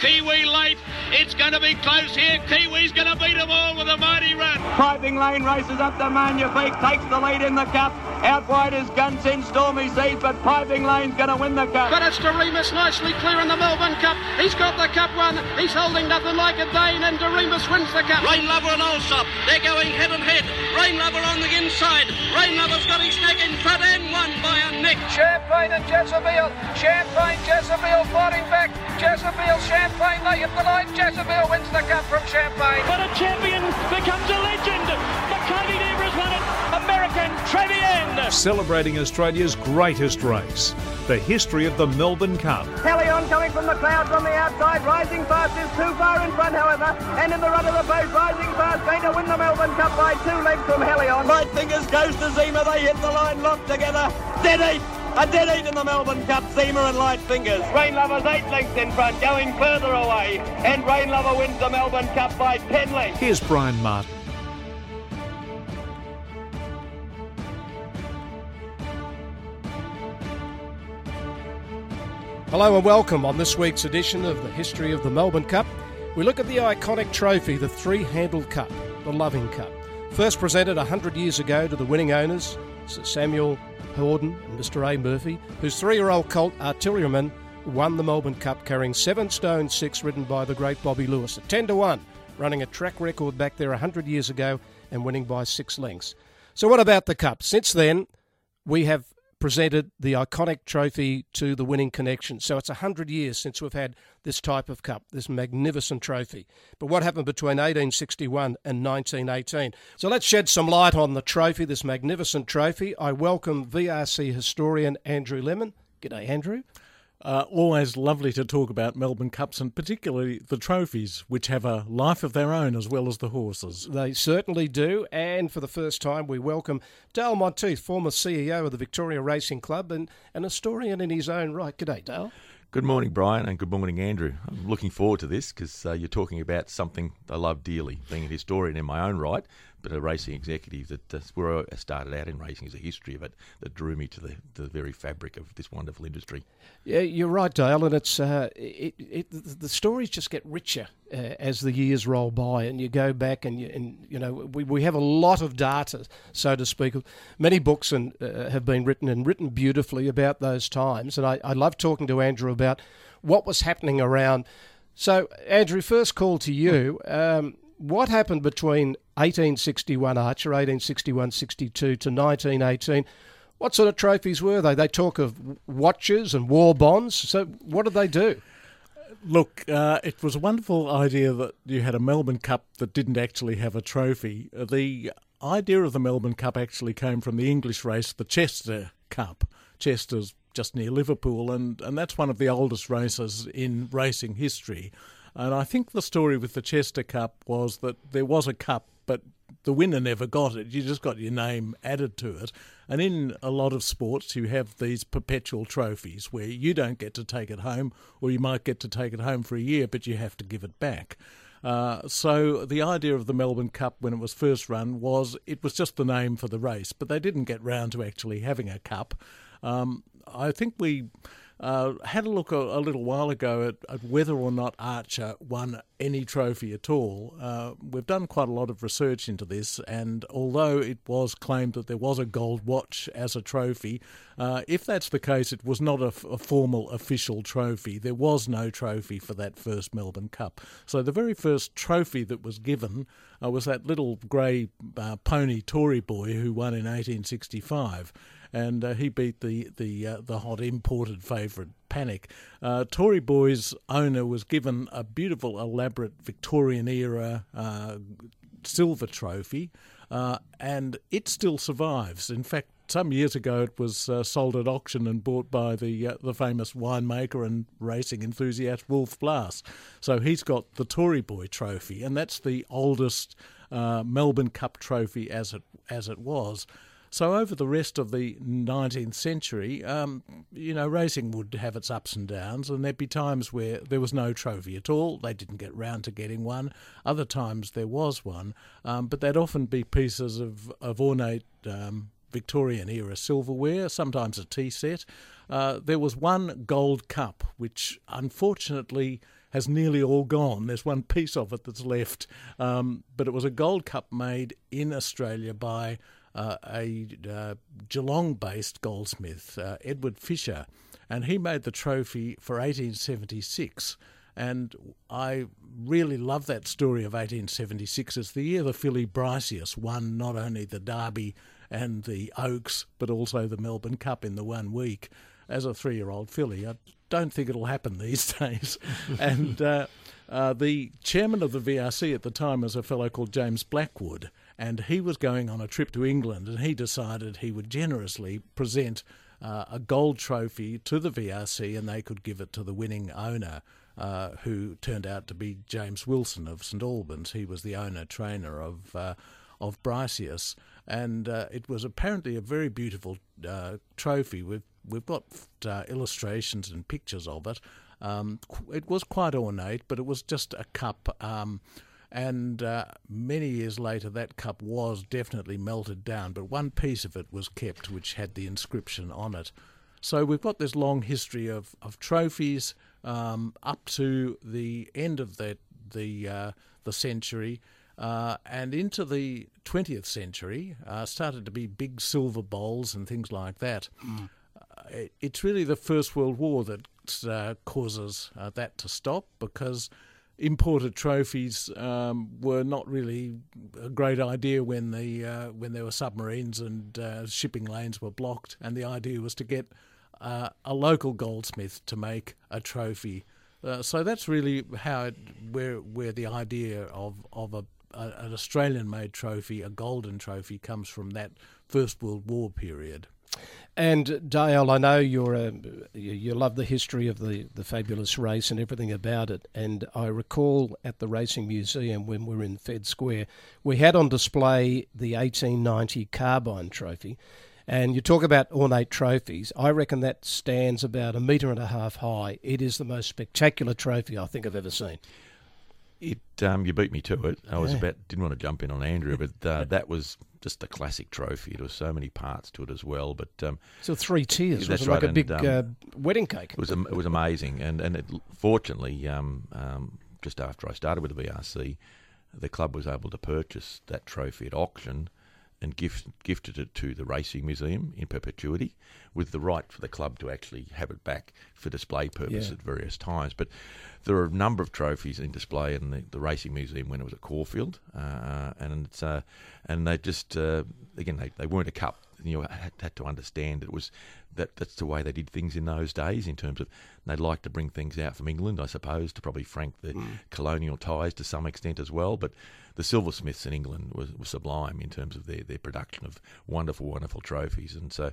Kiwi late. It's going to be close here. Kiwi's going to beat them all with a mighty run. Piping Lane races up to Magnifique, takes the lead in the cup. Out wide is Gunsin Stormy Seas, but Piping Lane's going to win the cup. But it's Doriemus nicely clear in the Melbourne Cup. He's got the cup won. He's holding nothing like a Dane, and Doriemus wins the cup. Rain Lover and Alsop, they're going head and head. Rain Lover on the inside. Rain Lover's got his neck in front and won by a neck. Champagne and Jezebel. Champagne, Jezebel fighting back. Jezebel, Champagne, they hit the line. Jezebel wins the cup from Champagne. But a champion becomes a legend. Makybe Diva's won it. American Trevian. Celebrating Australia's greatest race, the history of the Melbourne Cup. Helion coming from the clouds on the outside. Rising Fast is too far in front, however. And in the run of the post, Rising Fast going to win the Melbourne Cup by two lengths from Helion. Light Fingers goes to Ziema. They hit the line locked together. Dead eight. A dead eight in the Melbourne Cup, Ziema and Light Fingers. Rain Lover's eight lengths in front, going further away. And Rain Lover wins the Melbourne Cup by ten lengths. Here's Bryan Martin. Hello and welcome on this week's edition of the History of the Melbourne Cup. We look at the iconic trophy, the three handled cup, the Loving Cup. First presented 100 years ago to the winning owners, Sir Samuel Hordern and Mr. A. Murphy, whose three year old colt artilleryman won the Melbourne Cup carrying seven stone six ridden by the great Bobby Lewis at 10 to 1, running a track record back there 100 years ago and winning by six lengths. So, what about the Cup? Since then, we have presented the iconic trophy to the winning connection. So it's 100 years since we've had this type of cup, this magnificent trophy. But what happened between 1861 and 1918? So let's shed some light on the trophy, this magnificent trophy. I welcome VRC historian Andrew Lemon. G'day, Andrew. Uh, always lovely to talk about Melbourne Cups and particularly the trophies, which have a life of their own as well as the horses. They certainly do. And for the first time, we welcome Dale Monteith, former CEO of the Victoria Racing Club and an historian in his own right. G'day, Dale. Good morning, Bryan, and good morning, Andrew. I'm looking forward to this because uh, you're talking about something I love dearly, being a historian in my own right, but a racing executive that uh, where I started out in racing is a history of it that drew me to the, the very fabric of this wonderful industry. Yeah, you're right, Dale, and it's uh, it, it, the stories just get richer uh, as the years roll by, and you go back and you, and you know we, we have a lot of data, so to speak. Many books and uh, have been written and written beautifully about those times, and I, I love talking to Andrew about what was happening around. So, Andrew, first call to you. Um, what happened between 1861 Archer, 1861 62 to 1918? What sort of trophies were they? They talk of watches and war bonds. So, what did they do? Look, uh, it was a wonderful idea that you had a Melbourne Cup that didn't actually have a trophy. The idea of the Melbourne Cup actually came from the English race, the Chester Cup. Chester's just near Liverpool, and, and that's one of the oldest races in racing history. And I think the story with the Chester Cup was that there was a cup, but the winner never got it. You just got your name added to it. And in a lot of sports, you have these perpetual trophies where you don't get to take it home, or you might get to take it home for a year, but you have to give it back. Uh, so the idea of the Melbourne Cup when it was first run was it was just the name for the race, but they didn't get round to actually having a cup. Um, I think we uh, had a look a, a, little while ago at, at, whether or not Archer won any trophy at all. Uh, we've done quite a lot of research into this, and although it was claimed that there was a gold watch as a trophy, uh, if that's the case, it was not a, a, formal official trophy. There was no trophy for that first Melbourne Cup. So the very first trophy that was given uh, was that little grey uh, pony Tory boy who won in 1865 and uh, he beat the the uh, the hot imported favourite Panic. Uh, Tory Boy's owner was given a beautiful, elaborate Victorian era uh, silver trophy, uh, and it still survives. In fact. Some years ago, it was uh, sold at auction and bought by the the famous winemaker and racing enthusiast Wolf Blass. So he's got the Tory Boy trophy, and that's the oldest Melbourne Cup trophy as it as it was. So over the rest of the 19th century, um, you know, racing would have its ups and downs, and there'd be times where there was no trophy at all. They didn't get round to getting one. Other times there was one, um, but they'd often be pieces of, of ornate um, Victorian era silverware, sometimes a tea set. Uh, there was one gold cup, which unfortunately has nearly all gone. There's one piece of it that's left, um, but it was a Gold Cup made in Australia by a uh, Geelong-based goldsmith, uh, Edward Fischer, and he made the trophy for 1876. And I really love that story of 1876. It's the year the filly Briseis won not only the Derby and the Oaks, but also the Melbourne Cup in the one week. As a three year old filly, I don't think it'll happen these days. and uh, uh, the chairman of the VRC at the time was a fellow called James Blackwood, and he was going on a trip to England, and he decided he would generously present uh, a gold trophy to the VRC, and they could give it to the winning owner. Uh, who turned out to be James Wilson of St Albans. He was the owner trainer of uh, of Briseis, and uh, it was apparently a very beautiful uh, trophy. We've we've got uh, illustrations and pictures of it. Um, it was quite ornate, but it was just a cup. Um, and uh, many years later, that cup was definitely melted down, but one piece of it was kept, which had the inscription on it. So we've got this long history of, of trophies um, up to the end of the the uh, the century, uh, and into the 20th century, uh, started to be big silver bowls and things like that. Mm. It, it's really the First World War that uh, causes uh, that to stop because imported trophies um, were not really a great idea when the uh, when there were submarines and uh, shipping lanes were blocked, and the idea was to get uh, a local goldsmith to make a trophy. Uh, so that's really how it, where where the idea of of a, a an Australian-made trophy, a golden trophy, comes from that First World War period. And Dale, I know you're a, you, you love the history of the, the fabulous race and everything about it. And I recall at the Racing Museum when we were in Fed Square, we had on display the 1890 Carbine Trophy. And you talk about ornate trophies. I reckon that stands about a metre and a half high. It is the most spectacular trophy I think I've ever seen. It um, you beat me to it. I was yeah. about didn't want to jump in on Andrew, but uh, that was just a classic trophy. There were so many parts to it as well. But um, so three tiers. That's right. Like a big um, uh, wedding cake. It was it was amazing, and and it, fortunately, um, um, just after I started with the VRC, the club was able to purchase that trophy at auction and gift, gifted it to the Racing Museum in perpetuity, with the right for the club to actually have it back for display purposes yeah. at various times. But there are a number of trophies in display in the, the Racing Museum when it was at Caulfield, uh, and it's, uh, and they just uh, again they, they weren't a cup. You had, had to understand it was that that's the way they did things in those days in terms of they'd like to bring things out from England, I suppose, to probably frank the mm. colonial ties to some extent as well. But the silversmiths in England were, were sublime in terms of their, their production of wonderful, wonderful trophies, and so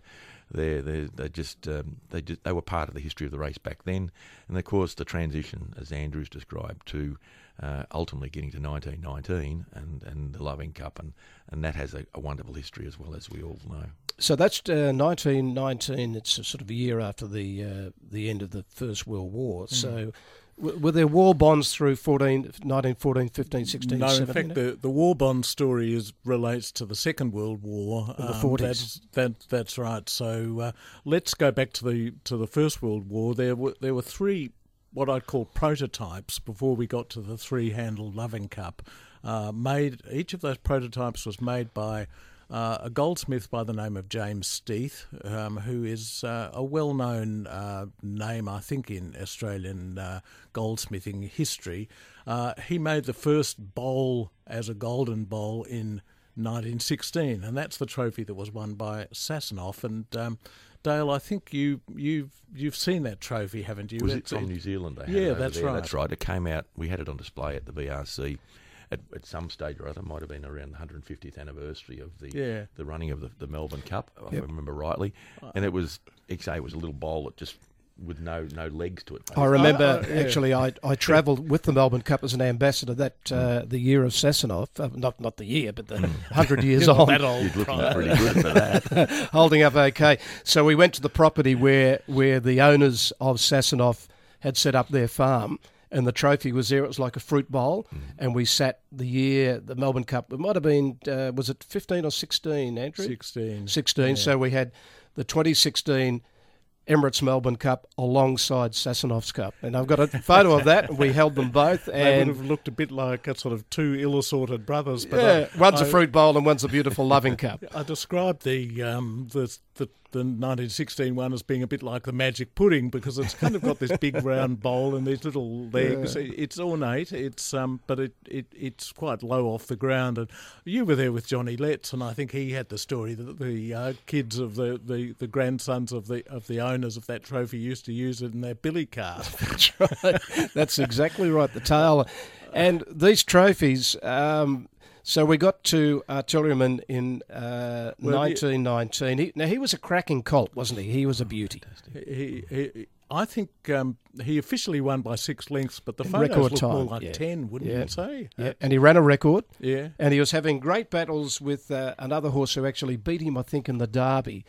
they they they just um, they just, they were part of the history of the race back then, and of course the transition, as Andrews described, to uh, ultimately getting to 1919 and, and the Loving Cup, and, and that has a, a wonderful history as well as we all know. So that's uh, 1919. It's sort of a year after the uh, the end of the First World War. Mm. So were there war bonds through 14, 1914, 15, 16, No, 17? in fact, the, the war bond story is relates to the Second World War. the 40s. Um, that's, that, that's right. So uh, let's go back to the to the First World War. There were there were three what I'd call prototypes before we got to the three-handled loving cup. Uh, made each of those prototypes was made by uh, a goldsmith by the name of James Steeth, um, who is uh, a well known uh, name, I think, in Australian uh, goldsmithing history. Uh, he made the first bowl as a golden bowl in 1916, and that's the trophy that was won by Sasanoff. And um, Dale, I think you you've you've seen that trophy, haven't you? Was it from New Zealand? yeah, that's there. right. That's right. It came out. We had it on display at the VRC at, at some stage or other, might have been around the 150th anniversary of the yeah. the running of the, the Melbourne Cup, if yep. I remember rightly. And it was, XA it was a little bowl that just with no no legs to it. Basically. I remember oh, oh, yeah. actually I, I travelled with the Melbourne Cup as an ambassador that uh, mm. the year of Sasanoff, uh, not not the year but the mm. hundred years on. that old, You'd looking pretty good for that. Holding up okay. So we went to the property where where the owners of Sasanoff had set up their farm and the trophy was there. It was like a fruit bowl, mm. and we sat the year the Melbourne Cup. It might have been uh, was it fifteen or sixteen, Andrew? Sixteen. Sixteen. Yeah. So we had the 2016 Emirates Melbourne Cup alongside Sasanoff's Cup. And I've got a photo of that. We held them both. they would And have looked a bit like a sort of two ill-assorted brothers. But yeah, I, one's a I- fruit bowl and one's a beautiful loving cup. I described the um, the, the the 1916 one as being a bit like the magic pudding because it's kind of got this big round bowl and these little legs. It- It's ornate. It's um, but it, it it's quite low off the ground. And you were there with Johnny Letts, and I think he had the story that the uh, kids of the, the, the grandsons of the of the owners of that trophy used to use it in their billy cart. That's right. That's exactly right. The tail, and these trophies. Um, so we got to Artilleryman in uh, Well, 1919. He, now he was a cracking colt, wasn't he? He was a beauty. He, he, I think um, he officially won by six lengths, but the photos record look more like yeah. ten, wouldn't Yeah. you say? Yeah, and he ran a record. Yeah. and he was having great battles with uh, another horse who actually beat him, I think, in the Derby.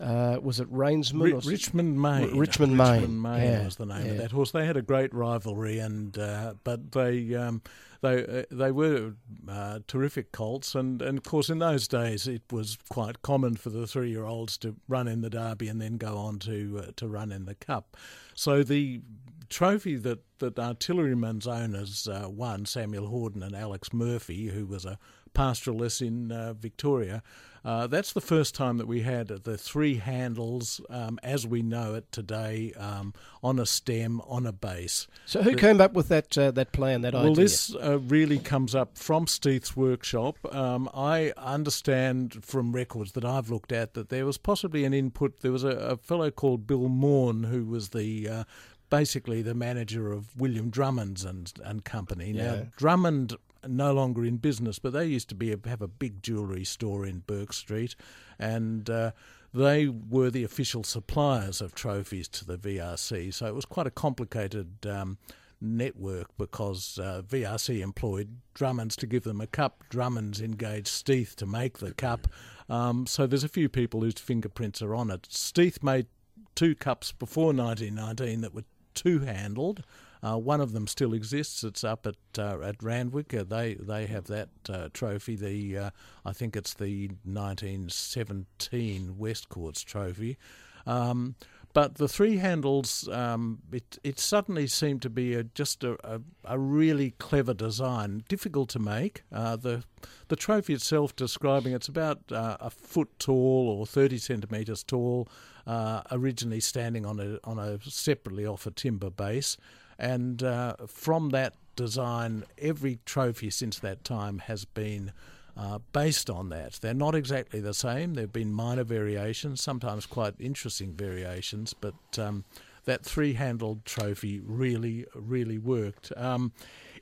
Uh, was it Rainsman? S- Richmond Main. Richmond Main. Richmond Main Yeah, was the name yeah. of that horse. They had a great rivalry, and uh, but they um, they uh, they were uh, terrific colts, and, and of course in those days it was quite common for the three year olds to run in the Derby and then go on to uh, to run in the Cup. So the trophy that that Artilleryman's owners uh, won, Samuel Hordern and Alex Murphy, who was a pastoralist in uh, Victoria. Uh, that's the first time that we had the three handles um, as we know it today um, on a stem, on a base. So who The- came up with that uh, that plan, that well, idea? Well, this uh, really comes up from Steeth's workshop. Um, I understand from records that I've looked at that there was possibly an input. There was a, a fellow called Bill Morn who was the uh, basically the manager of William Drummond's and and company. Yeah. Now Drummond no longer in business, but they used to be have a big jewellery store in Bourke Street, and. Uh, they were the official suppliers of trophies to the VRC, so it was quite a complicated um, network because uh, VRC employed Drummonds to give them a cup. Drummonds engaged Steeth to make the cup. Um, so there's a few people whose fingerprints are on it. Steeth made two cups before 1919 that were two handled. Uh, one of them still exists. It's up at uh, at Randwick. Uh, they they have that uh, trophy. The uh, I think it's the 1917 Westcourt's trophy. Um, but the three handles, um, it it suddenly seemed to be a, just a, a, a really clever design, difficult to make. Uh, the the trophy itself, describing it's about uh, a foot tall or thirty centimetres tall, uh, originally standing on a on a separately off a timber base, and uh, from that design, every trophy since that time has been uh, based on that. They're not exactly the same. There have been minor variations, sometimes quite interesting variations, but um, that three-handled trophy really, really worked. Um,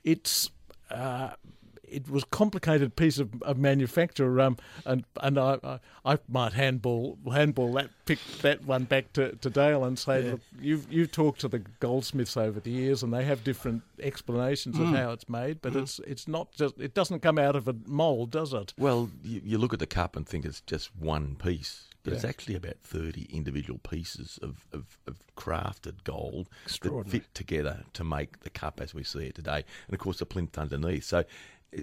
it's uh, it was a complicated piece of, of manufacture, um, and and I, I I might handball handball that pick that one back to, to Dale and say, Yeah. look, you've you've talked to the goldsmiths over the years, and they have different explanations of Mm. how it's made, but Mm. it's it's not just it doesn't come out of a mould, does it? Well, you, you look at the cup and think it's just one piece, but it's actually about 30 individual pieces of, of, of crafted gold that fit together to make the cup as we see it today. And of course, the plinth underneath. So,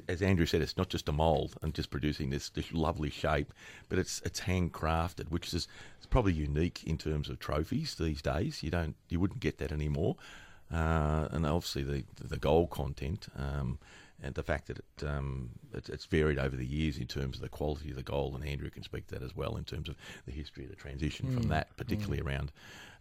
as Andrew said, it's not just a mould and just producing this, this lovely shape, but it's it's handcrafted, which is it's probably unique in terms of trophies these days. You don't you wouldn't get that anymore. Uh, and obviously the the gold content um, and the fact that it, um, it, it's varied over the years in terms of the quality of the gold, and Andrew can speak to that as well in terms of the history of the transition Mm. from that, particularly around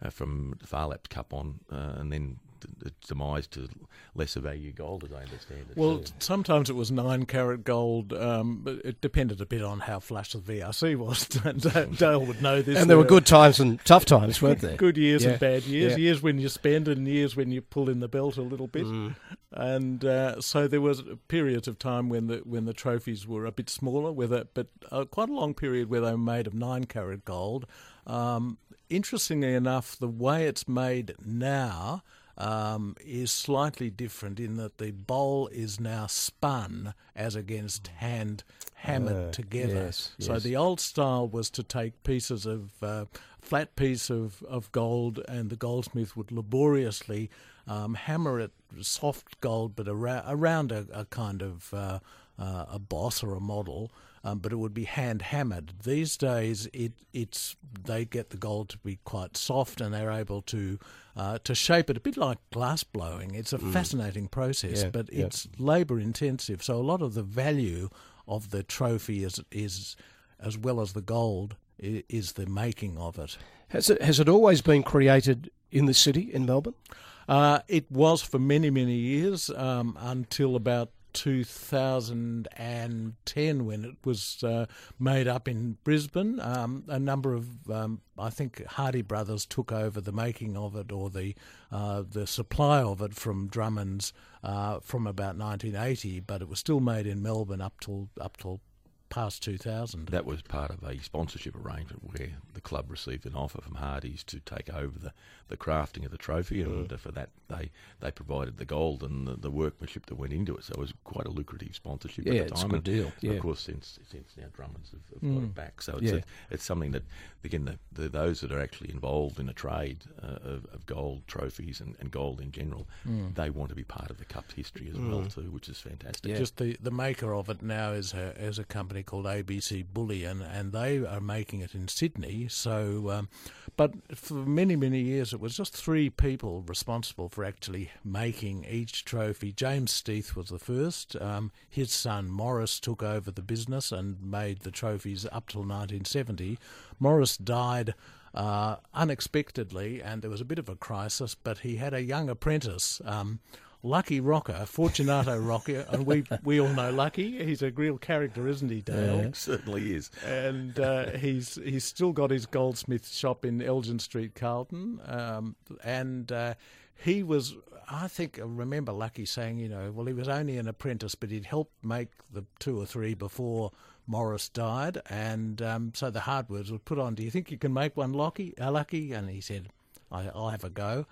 uh, from the Phar Lap's Cup on, uh, and then the, the demise to lesser value gold, as I understand it. Well, too. sometimes it was nine carat gold. Um, but it depended a bit on how flush the VRC was. Dale would know this. and there were good times and tough times, weren't there? Good years Yeah. and bad years. Yeah. Years when you spend and years when you pull in the belt a little bit. Mm. And uh, so there was periods of time when the when the trophies were a bit smaller, whether but uh, quite a long period where they were made of nine carat gold. Um, interestingly enough, the way it's made now. Um, is slightly different in that the bowl is now spun as against hand hammered Uh, together. yes, so yes. the old style was to take pieces of uh, flat piece of, of gold, and the goldsmith would laboriously um, hammer it soft gold, but around, around a, a kind of uh, uh, a boss or a model. um, but it would be hand hammered. These days, it it's they get the gold to be quite soft, and they're able to uh, to shape it a bit like glass blowing. It's a Mm. fascinating process, Yeah, but yeah. it's labour intensive. So a lot of the value of the trophy is is as well as the gold is the making of it. Has it has it always been created in the city in Melbourne? Uh, it was for many, many years um, until about 2010 when it was uh, made up in Brisbane. Um, a number of, um, I think, Hardy Brothers took over the making of it or the uh, the supply of it from Drummond's uh, from about 1980, but it was still made in Melbourne up till up till past 2000. That was part of a sponsorship arrangement where the club received an offer from Hardy's to take over the, the crafting of the trophy, and Mm. for that they they provided the gold and the, the workmanship that went into it. So it was quite a lucrative sponsorship Yeah, at the it's a time. good and deal, yeah. Of course, since since now Drummonds have, have got Mm. it back, so it's Yeah. a, it's something that again the, the those that are actually involved in a trade uh, of, of gold trophies and, and gold in general, Mm. they want to be part of the cup's history as well Mm. too, which is fantastic. Just the, the maker of it now is a is a company called ABC Bullion, and they are making it in Sydney. So, um, but for many many years, it was just three people responsible for actually making each trophy. James Steeth was the first. Um, his son Morris took over the business and made the trophies up till 1970. Morris died uh, unexpectedly, and there was a bit of a crisis. But he had a young apprentice. Um, Lucky Rocca, Fortunato Rocca, and we we all know Lucky. He's a real character, isn't he, Dale? Yeah, certainly is. And uh, he's he's still got his goldsmith shop in Elgin Street, Carlton. Um, and uh, he was, I think, I remember Lucky saying, you know, well, he was only an apprentice, but he'd helped make the two or three before Morris died. And um, so the hard words were put on. Do you think you can make one, Lucky? Uh, Lucky? And he said. I, I'll have a go.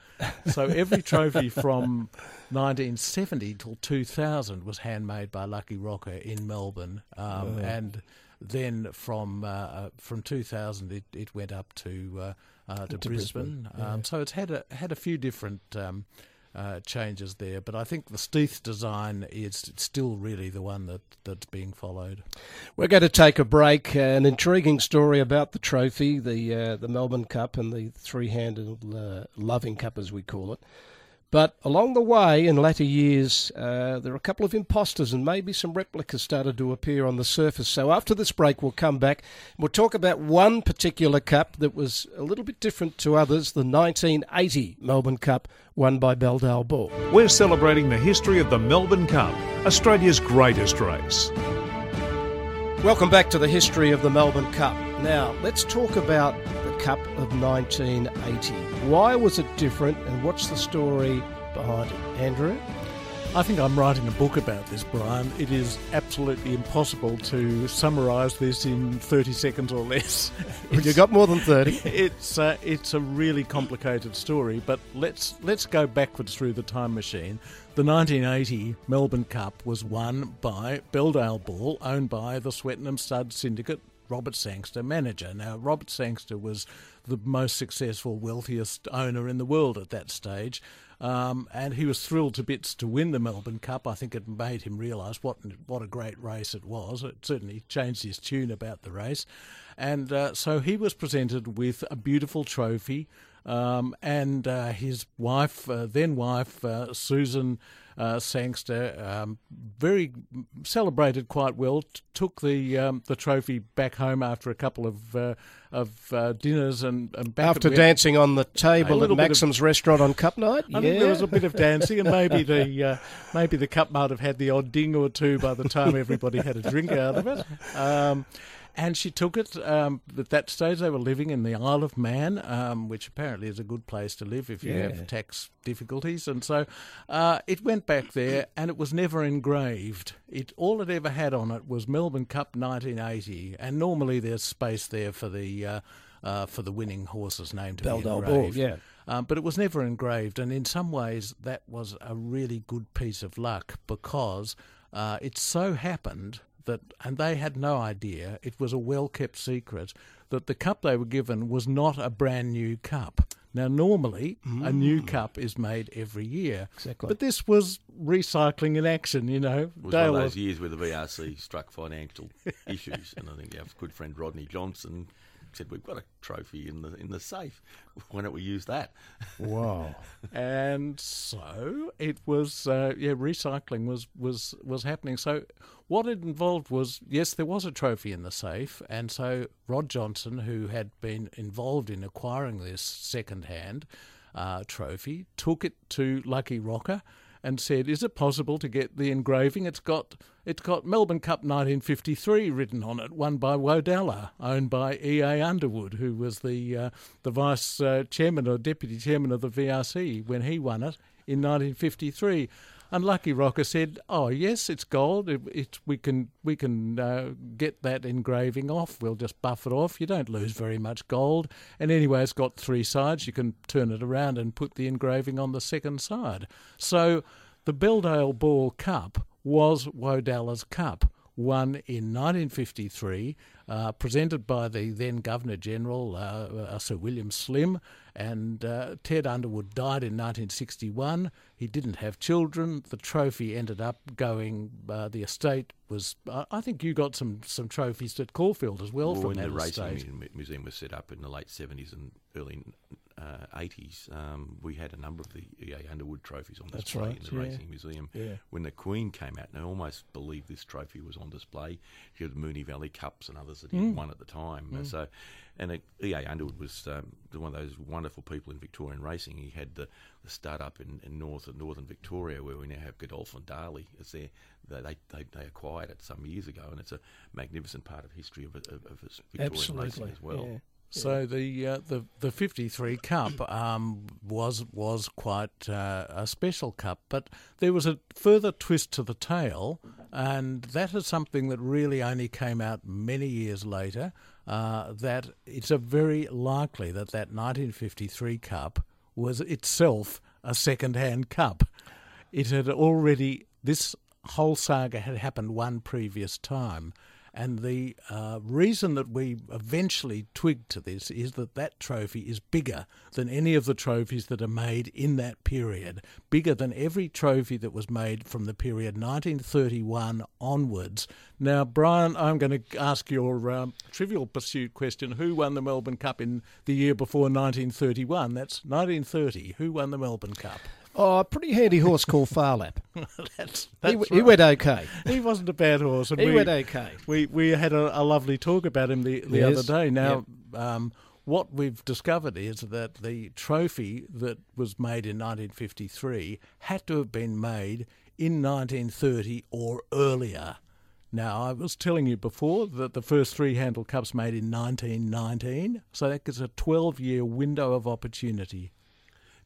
So every trophy from 1970 till 2000 was handmade by Lucky Rocca in Melbourne, um, Oh. and then from uh, uh, from 2000 it, it went up to uh, uh, to, To Brisbane. Brisbane, yeah. Um, so it's had a had a few different. Um, uh, changes there, but I think the Steeth design is still really the one that, that's being followed. We're going to take a break. An intriguing story about the trophy, the uh, the Melbourne Cup, and the three-handed uh, loving cup, as we call it. But along the way, in latter years, uh, there are a couple of imposters and maybe some replicas started to appear on the surface. So after this break, we'll come back. We'll talk about one particular cup that was a little bit different to others, the 1980 Melbourne Cup, won by Beldale Ball. We're celebrating the history of the Melbourne Cup, Australia's greatest race. Welcome back to the history of the Melbourne Cup. Now, let's talk about Cup of 1980. Why was it different and what's the story behind it? Andrew? I think I'm writing a book about this, Bryan. It is absolutely impossible to summarise this in 30 seconds or less. You've got more than 30. It's uh, it's a really complicated story, but let's let's go backwards through the time machine. The 1980 Melbourne Cup was won by Beldale Ball, owned by the Swettenham Stud Syndicate. Robert Sangster, manager. Now, Robert Sangster was the most successful, wealthiest owner in the world at that stage. Um, and he was thrilled to bits to win the Melbourne Cup. I think it made him realise what what a great race it was. It certainly changed his tune about the race, and uh, so he was presented with a beautiful trophy. Um, and uh, his wife, uh, then wife uh, Susan uh, Sangster, um, very celebrated quite well. T- took the um, the trophy back home after a couple of uh, of uh, dinners and, and back After dancing on the table at bit of- Maxim's restaurant on Cup night? I think there was a bit of dancing, and maybe the maybe the cup might have had the odd ding or two by the time everybody had a drink out of it. And she took it. Um, at that stage, they were living in the Isle of Man, um, which apparently is a good place to live if you Yeah. have tax difficulties. And so uh, it went back there, and it was never engraved. It all it ever had on it was Melbourne Cup 1980, and normally there's space there for the. Uh, uh, for the winning horse's name to be Ball, engraved. yeah. Um, but it was never engraved, and in some ways that was a really good piece of luck because uh, it so happened that, and they had no idea, it was a well kept secret that the cup they were given was not a brand new cup. Now, normally a mm. new cup is made every year, Exactly. but this was recycling in action. You know, It was Dale one of was- those years where the VRC struck financial issues, and I think our good friend Rodney Johnson said, "We've got a trophy in the in the safe. Why don't we use that?" Wow. and so it was uh, yeah recycling was was was happening so what it involved was yes there was a trophy in the safe and so rod johnson who had been involved in acquiring this second hand uh, trophy took it to lucky Rocca and said, "Is it possible to get the engraving? It's got it's got Melbourne Cup 1953 written on it, won by Wodalla, owned by E. A. Underwood, who was the uh, the vice uh, chairman or deputy chairman of the VRC when he won it in 1953." And Lucky Rocca said, "Oh yes, it's gold. It, it's we can we can uh, get that engraving off. We'll just buff it off. You don't lose very much gold. And anyway, it's got three sides. You can turn it around and put the engraving on the second side. So the Beldale Ball Cup was Wodalla's Cup." Won in 1953, uh, presented by the then Governor General uh, uh, Sir William Slim, and uh, Ted Underwood died in 1961. He didn't have children. The trophy ended up going. Uh, the estate was. Uh, I think you got some some trophies at Caulfield as well Well, from when that the racing estate. mu- museum was set up in the late seventies and early uh, eighties, um, we had a number of the EA Underwood trophies on That's display right, in the yeah. racing museum. Yeah. When the Queen came out, and I almost believe this trophy was on display. She had the Moonee Valley Cups and others that he Mm. had won at the time. Uh, So, and EA Underwood was um, one of those wonderful people in Victorian racing. He had the, the start up in, in north northern Victoria, where we now have Godolphin Darley. It's there. They, they, they, acquired it some years ago, and it's a magnificent part of history of, of, of Victorian racing as well. Yeah. So the uh, the the fifty three cup um, was was quite uh, a special cup, but there was a further twist to the tale, and that is something that really only came out many years later. Uh, that it's a very likely that that nineteen fifty three cup was itself a second hand cup. It had already this whole saga had happened one previous time. And the uh, reason that we eventually twigged to this is that that trophy is bigger than any of the trophies that are made in that period, bigger than every trophy that was made from the period 1931 onwards. Now, Bryan, I'm going to ask your um, trivial pursuit question. Who won the Melbourne Cup in the year before 1931? That's 1930. Who won the Melbourne Cup? Oh, a pretty handy horse called Phar Lap. that's, he, that's he right. went okay. He wasn't a bad horse. And He we, went okay. We we had a, a lovely talk about him the, the Yes. other day. Now, um, what we've discovered is that the trophy that was made in 1953 had to have been made in 1930 or earlier. Now, I was telling you before that the first three handle cups made in 1919, so that gives a 12 year window of opportunity.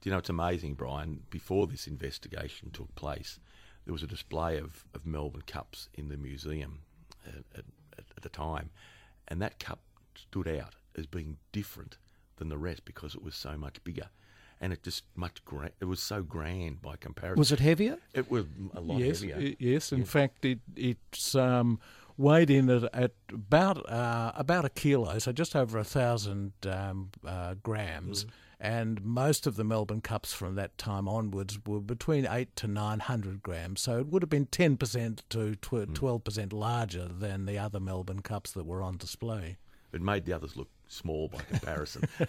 Do you know, it's amazing, Bryan. Before this investigation took place, there was a display of, of Melbourne cups in the museum at, at, at the time, and that cup stood out as being different than the rest because it was so much bigger. And it just much gra- it was so grand by comparison. Was it heavier? It was a lot yes, heavier. i- yes. In fact, it it's um, weighed in at, at about uh, about a kilo, so just over a thousand um, uh, grams. And most of the Melbourne cups from that time onwards were between eight to nine hundred grams. So it would have been ten percent to twelve percent larger than the other Melbourne cups that were on display. It made the others look small by comparison.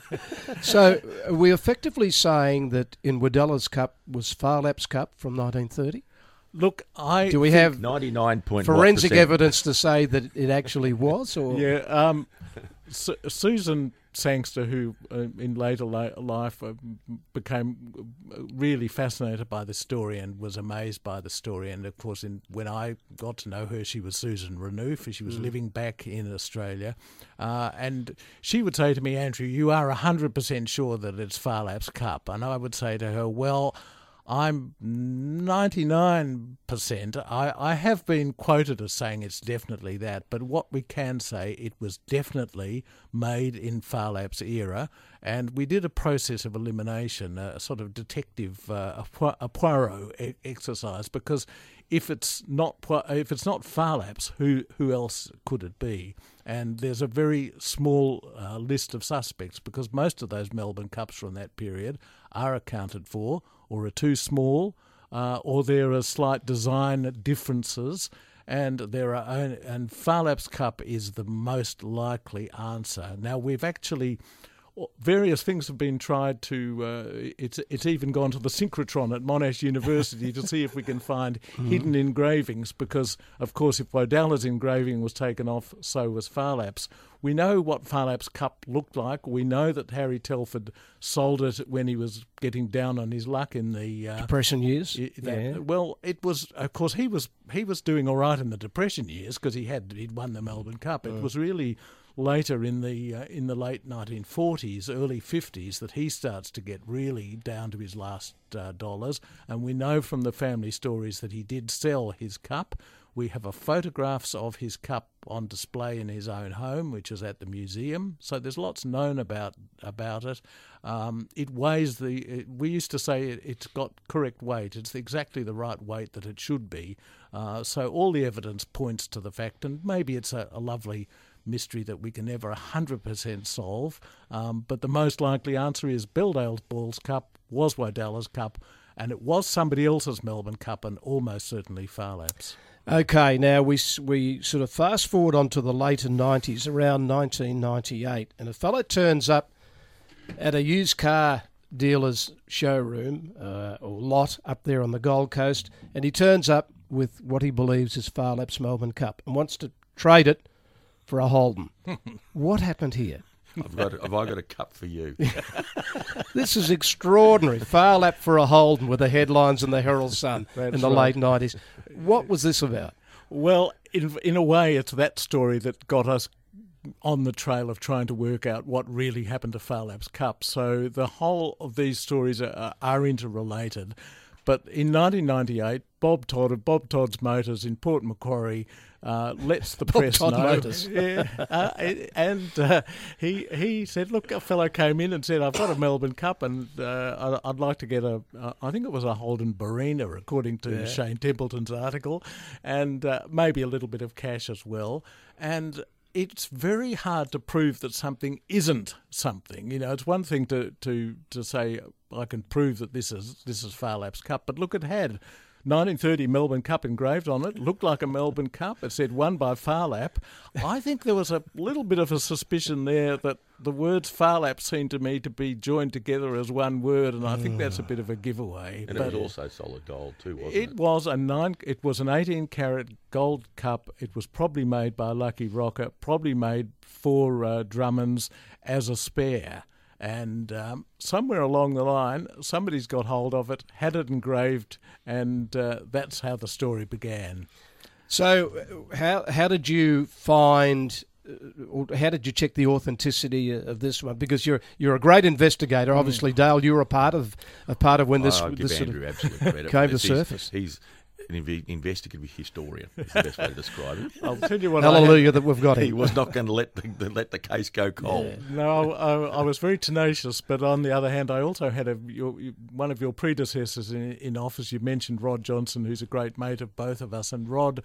So we're we effectively saying that in Wodalla's Cup was Phar Lap's Cup from 1930? Look, I Do we have Ninety-nine point forensic evidence to say that it actually was? Or Yeah, um, Su- Susan Sangster, who uh, in later li- life uh, became uh, really fascinated by the story and was amazed by the story. And of course, in, when I got to know her, she was Susan Renouf. She was living back in Australia. Uh, and she would say to me, Andrew, you are 100% sure that it's Phar Lap's Cup. And I would say to her, well, I'm 99%. I, I have been quoted as saying it's definitely that, but what we can say, it was definitely made in Phar Lap's era, and we did a process of elimination, a sort of detective, uh, a Poirot exercise, because if it's not if it's not Phar Lap's, who who else could it be? And there's a very small uh, list of suspects because most of those Melbourne Cups from that period are accounted for or are too small, uh, or there are slight design differences. And there are and Phar Lap's Cup is the most likely answer. Now we've actually various things have been tried to. Uh, it's it's even gone to the synchrotron at Monash University to see if we can find mm. hidden engravings. Because of course, if Wodalla's engraving was taken off, so was Phar Lap's. We know what Phar Lap's cup looked like. We know that Harry Telford sold it when he was getting down on his luck in the uh, depression years. That, yeah. Well, it was of course he was he was doing all right in the depression years because he had he'd won the Melbourne Cup. It mm. was really later in the uh, in the late 1940s, early 50s that he starts to get really down to his last uh, dollars. And we know from the family stories that he did sell his cup. We have a photographs of his cup on display in his own home, which is at the museum. So there's lots known about about it. Um, it weighs the. It, we used to say it, has got correct weight. It's exactly the right weight that it should be. Uh, so all the evidence points to the fact, and maybe it's a, a lovely mystery that we can never 100% solve. Um, but the most likely answer is Belldale's Balls Cup was Wodalla's Cup, and it was somebody else's Melbourne Cup, and almost certainly Phar Lap's. Okay, now we we sort of fast forward onto the later 90s, around 1998, and a fellow turns up at a used car dealer's showroom uh, or lot up there on the Gold Coast, and he turns up with what he believes is Phar Lap's Melbourne Cup and wants to trade it for a Holden. what happened here? I've got, have I got a cup for you? this is extraordinary. Phar Lap for a Holden with the headlines in the Herald Sun in the right. late 90s. What was this about? Well, in, in a way, it's that story that got us on the trail of trying to work out what really happened to Phar Lap's Cup. So the whole of these stories are, are interrelated. But in 1998, Bob Todd of Bob Todd's Motors in Port Macquarie uh, lets the press Todd know. Motors. yeah, uh, and uh, he he said, "Look, a fellow came in and said, I've got a Melbourne Cup, and uh, I'd like to get a. Uh, I think it was a Holden Barina, according to yeah. Shane Templeton's article, and uh, maybe a little bit of cash as well." And it's very hard to prove that something isn't something. You know, it's one thing to to to say I can prove that this is this is Phar Lap's Cup, but look, at had 1930 Melbourne Cup engraved on it. Looked like a Melbourne Cup. It said won by Farlap. I think there was a little bit of a suspicion there that the words Farlap seemed to me to be joined together as one word, and I think that's a bit of a giveaway. And but it was also solid gold too, wasn't it? It was a nine. It was an 18 carat gold cup. It was probably made by Lucky Rocca. Probably made for uh, Drummonds as a spare and um, somewhere along the line, somebody's got hold of it, had it engraved, and uh, that's how the story began. So, uh, how how did you find? Uh, how did you check the authenticity of this one? Because you're you're a great investigator. Hmm. Obviously, mm. Dale, you were a part of a part of when this, oh, this sort of came to surface. He's, an inv- investigative historian. Is the best way to describe it. I'll tell you what. Hallelujah that we've got him. He was not going to let the, the, let the case go cold. Yeah. No, I, I, was very tenacious, but on the other hand, I also had a your, one of your predecessors in, in office. You mentioned Rod Johnson, who's a great mate of both of us, and Rod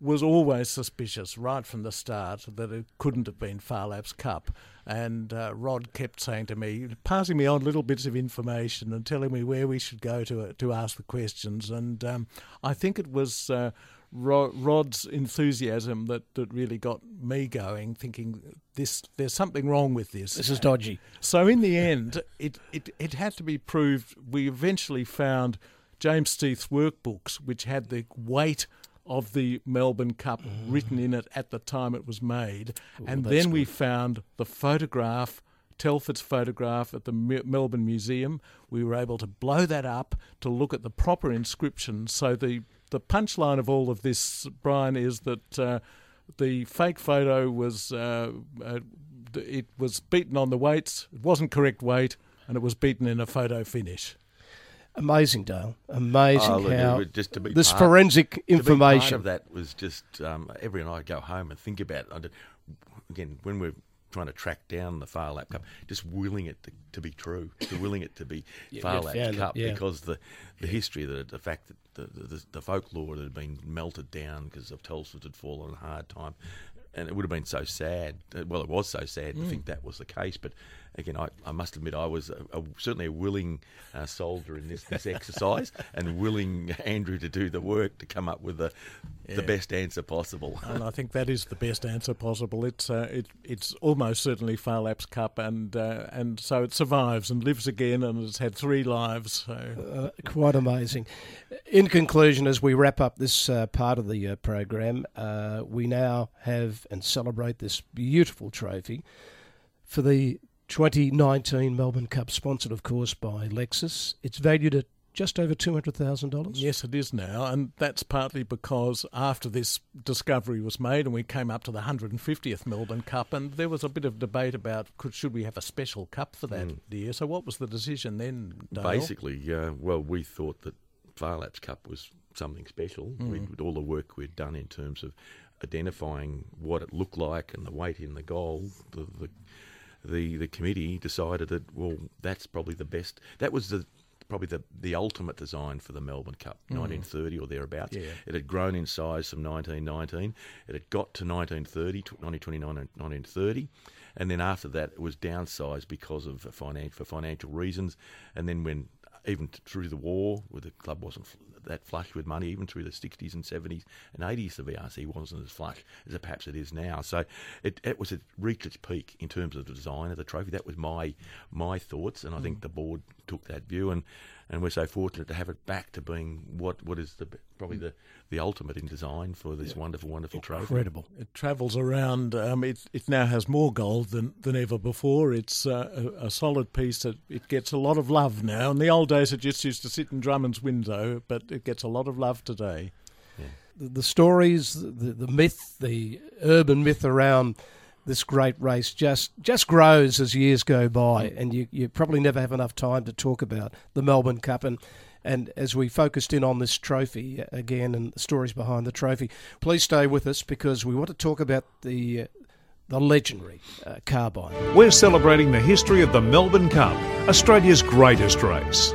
was always suspicious right from the start that it couldn't have been Phar Lap's Cup. And uh, Rod kept saying to me, passing me on little bits of information and telling me where we should go to to ask the questions. And um, I think it was uh, Rod's enthusiasm that, that really got me going, thinking this there's something wrong with this. This is dodgy. So in the end, it, it, it had to be proved. We eventually found James Steeth's workbooks, which had the weight of the Melbourne Cup mm. written in it at the time it was made. Ooh, and then good. we found the photograph. Telford's photograph at the Melbourne Museum. We were able to blow that up to look at the proper inscription. So the the punchline of all of this, Bryan, is that uh, the fake photo was uh, uh, it was beaten on the weights. It wasn't correct weight, and it was beaten in a photo finish. Amazing, Dale. Amazing Oh, look, how just to be this part- forensic to be part information. of that was just um, every night I'd go home and think about it. I did- again, when we're trying to track down the Phar Lap Cup, just willing it to, to be true, to willing it to be You- Phar Lap it, Cup, yeah. because the the history, the the fact that the, the, the folklore that had been melted down because of Telford had fallen on a hard time. And it would have been so sad. Well, it was so sad to Mm. think that was the case. But again, I, I must admit, I was a, a, certainly a willing uh, soldier in this, this exercise and willing Andrew to do the work to come up with the, Yeah. the best answer possible. and I think that is the best answer possible. It's uh, it, it's almost certainly Phar Lap's Cup, and uh, and so it survives and lives again, and it's had three lives. So Uh, quite amazing. In conclusion, as we wrap up this uh, part of the uh, program, uh, we now have and celebrate this beautiful trophy for the 2019 Melbourne Cup, sponsored, of course, by Lexus. It's valued at just over $200,000. Yes, it is now, and that's partly because after this discovery was made, and we came up to the 150th Melbourne Cup, and there was a bit of debate about could should we have a special cup for that year. So, what was the decision then? Dale? Basically, uh, well, we thought that Phar Lap's Cup was something special. Mm. We, with all the work we'd done in terms of identifying what it looked like and the weight in the goal, the, the the the committee decided that well, that's probably the best. That was the probably the, the ultimate design for the Melbourne Cup, Mm. 1930 or thereabouts. Yeah. It had grown in size from 1919. It had got to 1930, tw- 1929, 1930. And then after that, it was downsized because of finan- for financial reasons. And then when even through the war, where the club wasn't that flush with money, even through the 60s and 70s and 80s, the VRC wasn't as flush as it perhaps it is now. So it, it was it reached its peak in terms of the design of the trophy. That was my my thoughts, and I think mm. the board took that view, and, and we're so fortunate to have it back to being what, what is the probably the, the ultimate in design for this wonderful, wonderful trophy. Incredible. It travels around. Um, it it now has more gold than, than ever before. It's uh, a, a solid piece. That it gets a lot of love now. In the old days, it just used to sit in Drummond's window, but it gets a lot of love today. the, the stories, the, the myth, the urban myth around this great race just just grows as years go by, and you, you probably never have enough time to talk about the Melbourne Cup and. And as we focused in on this trophy uh, again and the stories behind the trophy, please stay with us because we want to talk about the uh, the legendary uh, carbine. We're celebrating the history of the Melbourne Cup, Australia's greatest race.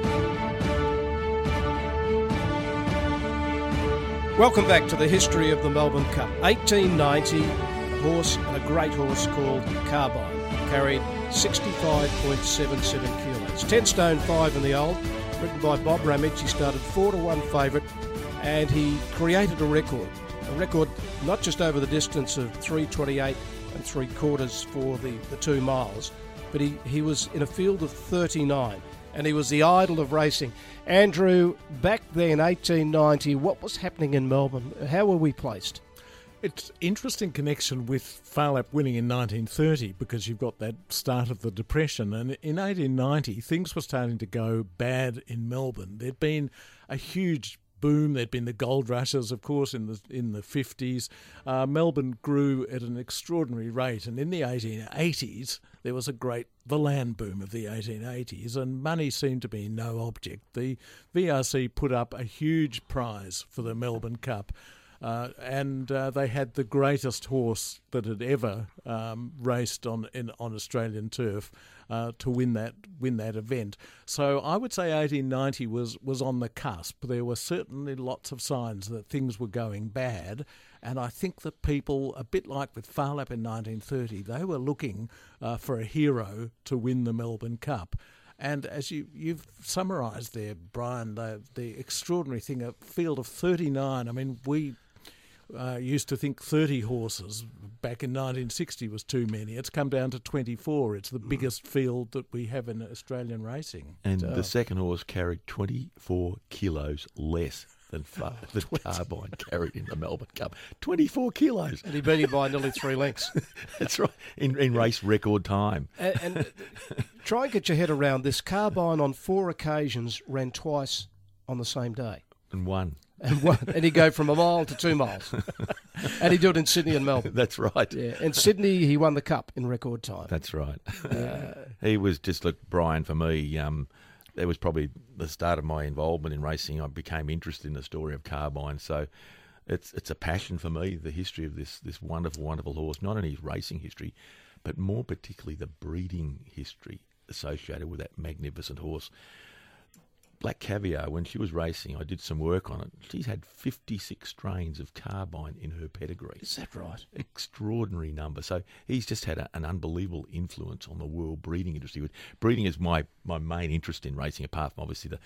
Welcome back to the history of the Melbourne Cup. 1890, a horse and a great horse called Carbine carried 65.77 kilos. 10 stone 5 in the old, written by Bob Ramage. He started 4 to 1 favourite and he created a record. A record not just over the distance of 328 and three quarters for the, the two miles, but he, he was in a field of 39 and he was the idol of racing. Andrew, back then, 1890, what was happening in Melbourne? How were we placed? It's interesting connection with Phar Lap winning in 1930 because you've got that start of the depression, and in 1890 things were starting to go bad in Melbourne. There'd been a huge boom. There'd been the gold rushes, of course, in the in the 50s. Uh, Melbourne grew at an extraordinary rate, and in the 1880s there was a great the land boom of the 1880s, and money seemed to be no object. The VRC put up a huge prize for the Melbourne Cup. Uh, and uh, they had the greatest horse that had ever um, raced on in, on Australian turf uh, to win that win that event. So I would say 1890 was was on the cusp. There were certainly lots of signs that things were going bad, and I think that people, a bit like with Phar Lap in 1930, they were looking uh, for a hero to win the Melbourne Cup. And as you, you've summarised there, Bryan, the, the extraordinary thing, a field of 39. I mean, we uh, used to think 30 horses back in 1960 was too many. It's come down to 24. It's the biggest field that we have in Australian racing. And So- the second horse carried 24 kilos less than far, the Carbine carried in the Melbourne Cup. 24 kilos. And he beat him by nearly three lengths. That's right. In, in race record time. and, and try and get your head around this. Carbine on four occasions ran twice on the same day. And one. And, one, and he'd go from a mile to two miles. and he'd do it in Sydney and Melbourne. That's right. Yeah, in Sydney, he won the cup in record time. That's right. he was just, look, Bryan, for me, um, that was probably the start of my involvement in racing. I became interested in the story of Carbine. So it's it's a passion for me, the history of this this wonderful, wonderful horse. Not only his racing history, but more particularly the breeding history associated with that magnificent horse. Black Caviar, when she was racing, I did some work on it. She's had 56 strains of carbine in her pedigree. Is that right? Extraordinary number. So he's just had a, an unbelievable influence on the world breeding industry. Breeding is my, my main interest in racing, apart from obviously the,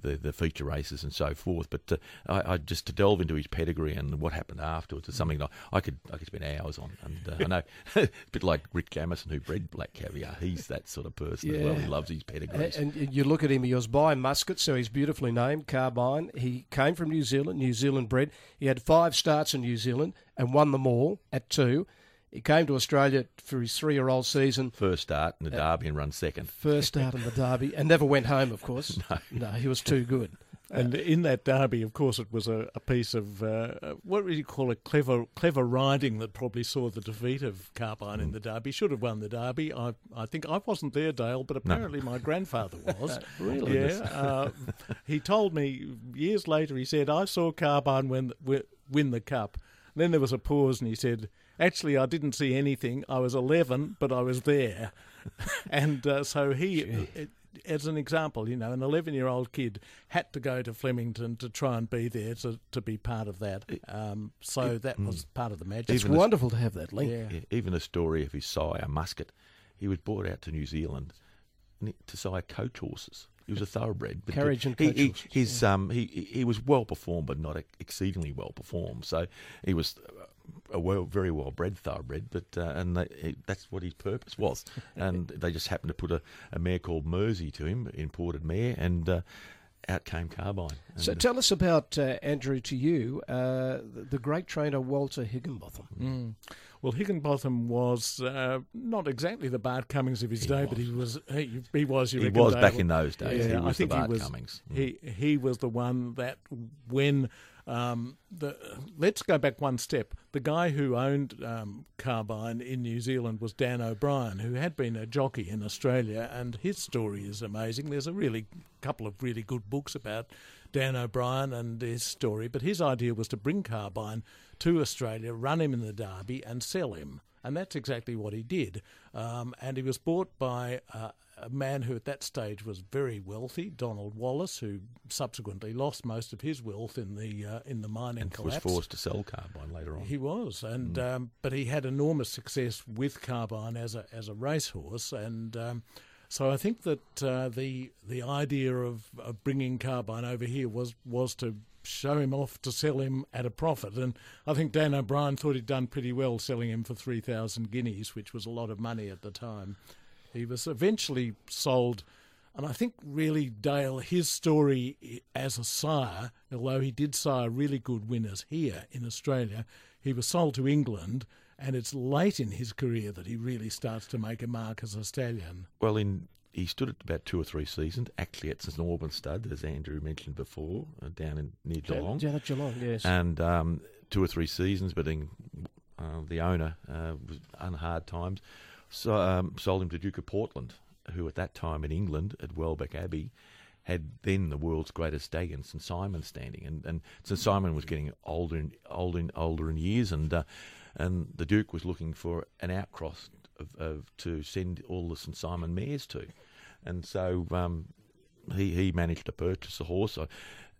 the, the feature races and so forth. But uh, I, I, just to delve into his pedigree and what happened afterwards is something that I could I could spend hours on. And uh, I know a bit like Rick Jamieson, who bred Black Caviar. He's that sort of person Yeah. as well. He loves his pedigrees. And, and you look at him, he was by Musket, so he's beautifully named, Carbine. He came from New Zealand, New Zealand bred. He had five starts in New Zealand and won them all at two. He came to Australia for his three year old season, First start in the uh, Derby and run second. first start in the Derby, and never went home, of course. no. he was too good. And in that derby, of course, it was a, a piece of uh, what would you call it? Clever, clever riding that probably saw the defeat of Carbine in the derby. Should have won the derby. I, I think I wasn't there, Dale, but apparently my grandfather was. Really? Yeah. Uh, he told me years later. He said I saw Carbine win win, win the cup. Then there was a pause, and he said, "Actually, I didn't see anything. I was 11, but I was there." and uh, so he, it, as an example, you know, an 11 year old kid had to go to Flemington to try and be there to, to be part of that. Um, so that was part of the magic. It's Even the- wonderful to have that link. Yeah. Yeah, even a story of his sire, Musket. He was brought out to New Zealand to sire coach horses. He was a thoroughbred. but Carriage and he, coach he, horses, His um, he he was well performed, but not exceedingly well performed. So he was a well, very well bred thoroughbred. But uh, and they, he, that's what his purpose was. and they just happened to put a, a mare called Mersey to him, imported mare, and uh, out came Carbine. So tell us about, uh, Andrew, to you, uh, the, the great trainer Walter Hickenbotham. Mm. Well, Hickenbotham was uh, not exactly the Bart Cummings of his day, but he was he, he was. You He was Dale? back in those days. Yeah, He I was the think Bart he was. Cummings. Mm. He he was the one that when um, the let's go back one step. The guy who owned um, Carbine in New Zealand was Dan O'Brien, who had been a jockey in Australia, and his story is amazing. There's a really couple of really good books about Dan O'Brien and his story, but his idea was to bring Carbine to Australia, run him in the Derby, and sell him. And that's exactly what he did. Um, and he was bought by uh, a man who at that stage was very wealthy, Donald Wallace, who subsequently lost most of his wealth in the uh, in the mining collapse. and was forced to sell Carbine later on. He was, and um, but he had enormous success with Carbine as a as a racehorse, and um, so I think that uh, the the idea of, of bringing Carbine over here was was to show him off to sell him at a profit, and I think Dan O'Brien thought he'd done pretty well selling him for three thousand guineas, which was a lot of money at the time. He was eventually sold. And I think really Dale, his story as a sire, although he did sire really good winners here in Australia, he was sold to England, and it's late in his career that he really starts to make a mark as a stallion. Well, in he stood at about two or three seasons, actually at St Albans Stud, as Andrew mentioned before, uh, down in near Geelong, Down at Geelong, yes. and um, two or three seasons. But then uh, the owner uh, was on hard times, so um, sold him to Duke of Portland, who at that time in England at Welbeck Abbey had then the world's greatest stallion, St Simon, standing, and and St Simon was getting older and older and older in years, and uh, and the Duke was looking for an outcross of, of to send all the St Simon mares to, and so um, he he managed to purchase a horse. I-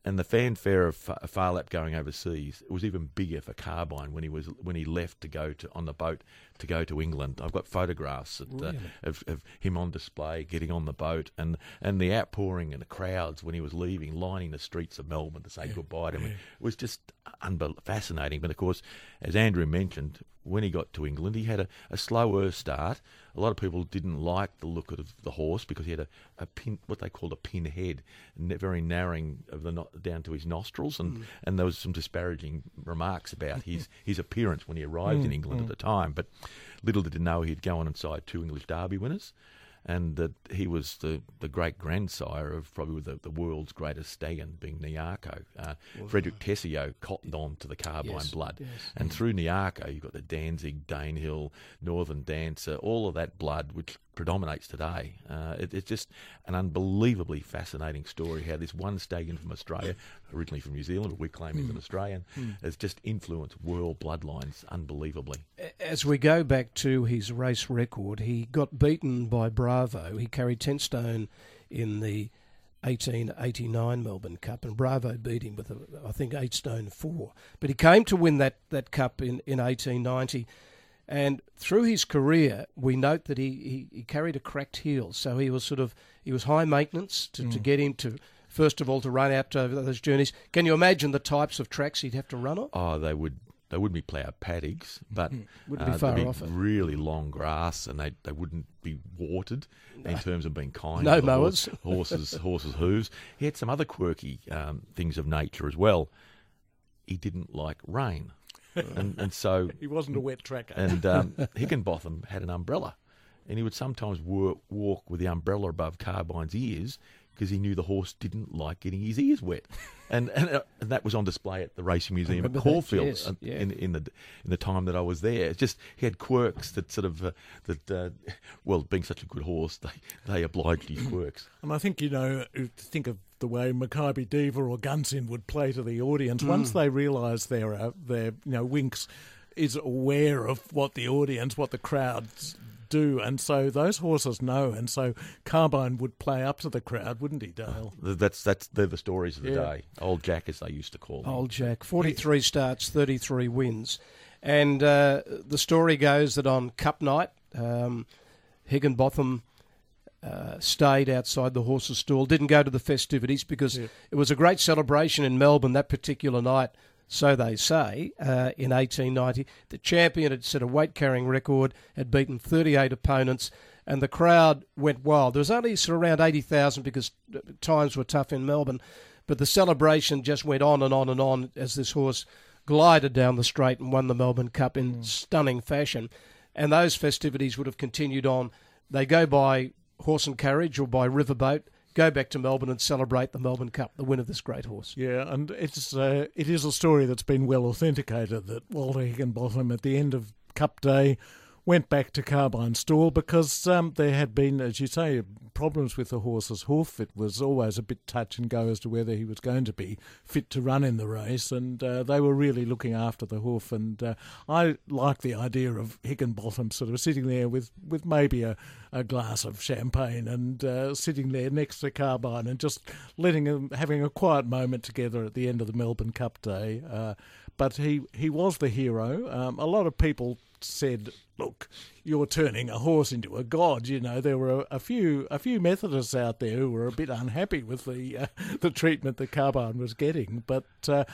and the fanfare of Phar Lap going overseas it was even bigger for Carbine when he was when he left to go to on the boat to go to England. I've got photographs uh, of, of him on display, getting on the boat, and, and the outpouring and the crowds when he was leaving, lining the streets of Melbourne to say goodbye to him. It was just unbel- fascinating. But of course, as Andrew mentioned, when he got to England, he had a, a slower start. A lot of people didn't like the look of the horse because he had a, a pin, what they called a pin head, very narrowing of the no- down to his nostrils, and, mm. and there was some disparaging remarks about his, his appearance when he arrived in mm, England at mm. the time. But little did he know he'd go on and inside two English Derby winners, and that he was the, the great grandsire of probably the, the world's greatest stallion, being Nearco. Uh, Frederick Tesio cottoned on to the carbine Yes, blood, yes. and through Nearco, you've got the Danzig, Danehill, Northern Dancer, all of that blood, which predominates today. Uh, it, it's just an unbelievably fascinating story how this one stallion from Australia, originally from New Zealand, but we claim he's an hmm. Australian, hmm. has just influenced world bloodlines unbelievably. As we go back to his race record, he got beaten by Bravo. He carried 10 stone in the 1889 Melbourne Cup, and Bravo beat him with, a, I think, 8 stone 4. But he came to win that, that cup in, in 1890. And through his career, we note that he, he, he carried a cracked heel. So he was sort of, he was high maintenance to, to get him to, first of all, to run out over those journeys. Can you imagine the types of tracks he'd have to run on? Oh, they would. They wouldn't be ploughed paddocks, but Wouldn't be uh, far there'd off really long grass, and they they wouldn't be watered in terms of being kind. No to mowers. horse- horses, horses' hooves. He had some other quirky um, things of nature as well. He didn't like rain, and and so He wasn't a wet tracker. and um, Hickenbotham had an umbrella, and he would sometimes wor- walk with the umbrella above Carbine's ears because he knew the horse didn't like getting his ears wet, and and, uh, and that was on display at the racing museum at Caulfield yes, uh, yeah. in in the in the time that I was there. It's just he had quirks that sort of uh, that uh, well, being such a good horse, they they obliged his quirks. And I think, you know, think of the way Makybe Diva or Gunsynd would play to the audience. Once they realise their, uh, their, you know, Winks is aware of what the audience, what the crowds do. And so those horses know. And so Carbine would play up to the crowd, wouldn't he, Dale? Th- That's that's they're the stories of the Yeah. day. Old Jack, as they used to call him. Old Jack, 43 starts, 33 wins. And uh, the story goes that on Cup night, um, Hickenbotham uh, stayed outside the horse's stall, didn't go to the festivities because it was a great celebration in Melbourne that particular night, so they say, uh, in 1890. The champion had set a weight carrying record, had beaten 38 opponents, and the crowd went wild. There was only sort of around 80,000 because uh, times were tough in Melbourne, but the celebration just went on and on and on as this horse glided down the straight and won the Melbourne Cup in stunning fashion. And those festivities would have continued on. They go by horse and carriage or by riverboat, go back to Melbourne and celebrate the Melbourne Cup, the win of this great horse. Yeah, and it's uh, it is a story that's been well authenticated that Walter Hickenbotham at the end of Cup Day went back to Carbine Stall because um, there had been, as you say, problems with the horse's hoof. It was always a bit touch and go as to whether he was going to be fit to run in the race, and uh, they were really looking after the hoof. And uh, I like the idea of Hickenbotham sort of sitting there with, with maybe a, a glass of champagne and uh, sitting there next to Carbine and just letting him having a quiet moment together at the end of the Melbourne Cup day. Uh, but he, he was the hero. Um, a lot of people said, "Look, you're turning a horse into a god." You know, there were a, a few a few Methodists out there who were a bit unhappy with the uh, the treatment that Carbine was getting, but. Uh,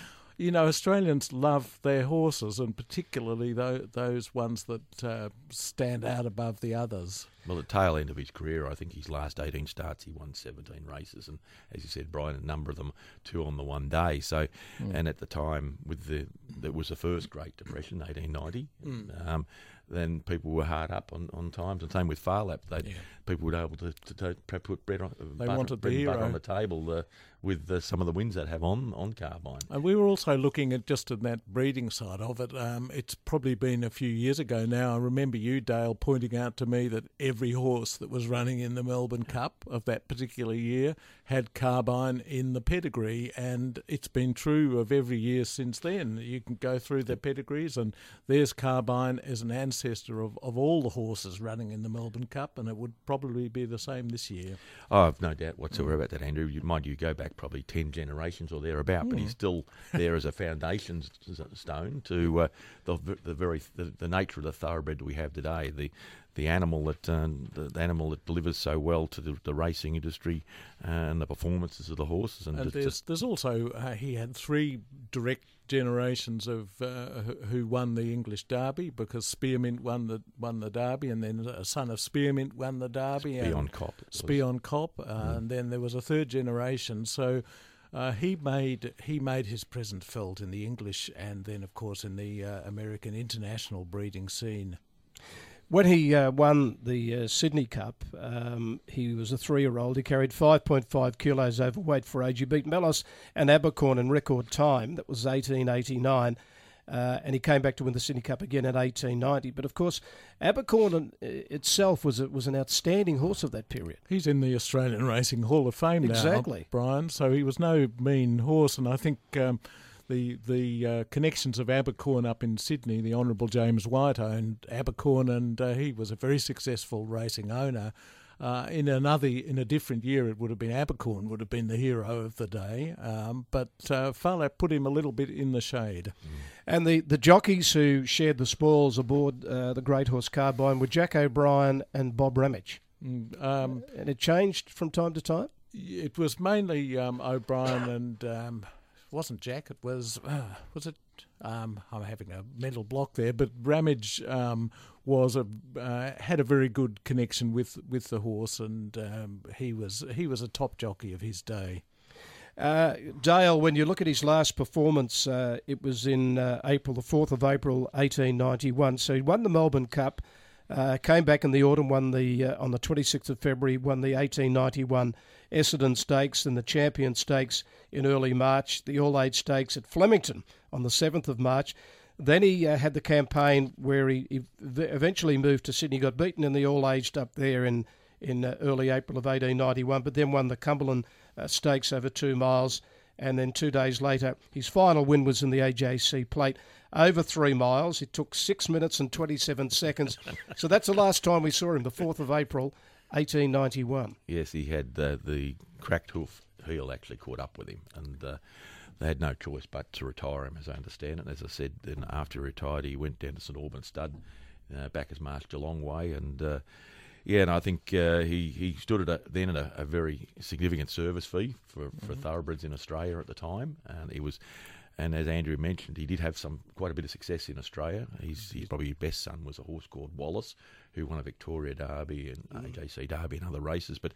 you know, Australians love their horses, and particularly tho- those ones that uh, stand out above the others. Well, the tail end of his career, I think his last 18 starts, he won 17 races. And as you said, Bryan, a number of them, two on the one day. So, and at the time, with the, that was the first Great Depression, 1890, um, then people were hard up on, on times. And same with Phar Lap. They People were able to, to, to put bread on, They butter, wanted the bread and butter hero. on the table uh, with uh, some of the wins they'd have on, on Carbine. And we were also looking at just in that breeding side of it. Um, it's probably been a few years ago now. I remember you, Dale, pointing out to me that every horse that was running in the Melbourne Cup of that particular year had Carbine in the pedigree, and it's been true of every year since then. You can go through their pedigrees, and there's Carbine as an ancestor of, of all the horses running in the Melbourne Cup, and it would probably be the same this year. Oh, I've no doubt whatsoever about that, Andrew. You, mind you, go back probably 10 generations or thereabout, but he's still there as a foundation stone to uh, the, the very the, the nature of the thoroughbred we have today. The the animal that um, the, the animal that delivers so well to the, the racing industry uh, and the performances of the horses. And, And there's, there's also uh, he had three direct generations of uh, who- won the English Derby because Spearmint won the won the Derby, and then a son of Spearmint won the Derby. and beyond cop. Spion Kop, uh, and then there was a third generation. So. Uh, he made he made his presence felt in the English and then of course in the uh, American international breeding scene. When he uh, won the uh, Sydney Cup, um, he was a three-year-old. He carried 5.5 kilos overweight for age. He beat Melos and Abercorn in record time. That was 1889. Uh, and he came back to win the Sydney Cup again in 1890. But of course, Abercorn itself was a, was an outstanding horse of that period. He's in the Australian Racing Hall of Fame now, exactly. Bryan. So he was no mean horse, and I think um, the the uh, connections of Abercorn up in Sydney, the Honourable James White owned Abercorn, and uh, he was a very successful racing owner. Uh, in another, in a different year, it would have been Abercorn would have been the hero of the day, um, but uh, Phar Lap put him a little bit in the shade. Mm. And the, the jockeys who shared the spoils aboard uh, the Great Horse Carbine were Jack O'Brien and Bob Ramage. Mm, um, and it changed from time to time. It was mainly um, O'Brien and um, wasn't Jack. It was uh, was it um, I'm having a mental block there, but Ramage um, was a uh, had a very good connection with, with the horse, and um, he was he was a top jockey of his day. Uh, Dale, when you look at his last performance, uh, it was in uh, April, the 4th of April, 1891. So he won the Melbourne Cup, uh, came back in the autumn, won the uh, on the 26th of February, won the 1891 Essendon Stakes and the Champion Stakes in early March, the All Age Stakes at Flemington on the 7th of March. Then he uh, had the campaign where he, eventually moved to Sydney, got beaten in the All Aged up there in in uh, early April of 1891, but then won the Cumberland uh, Stakes over two miles. And then two days later, his final win was in the AJC Plate over three miles. It took six minutes and 27 seconds. so that's the last time we saw him, the 4th of April, 1891. Yes, he had uh, the cracked hoof heel actually caught up with him, and uh, they had no choice but to retire him, as I understand it. And as I said, then after he retired, he went down to St Albans Stud, uh, back as March Geelong way, and uh, yeah, and I think uh, he he stood at a, then at a, a, very significant service fee for, for mm-hmm. thoroughbreds in Australia at the time, and he was. And as Andrew mentioned, he did have some quite a bit of success in Australia. He's, he's probably his best son was a horse called Wallace, who won a Victoria Derby and mm. AJC Derby and other races. But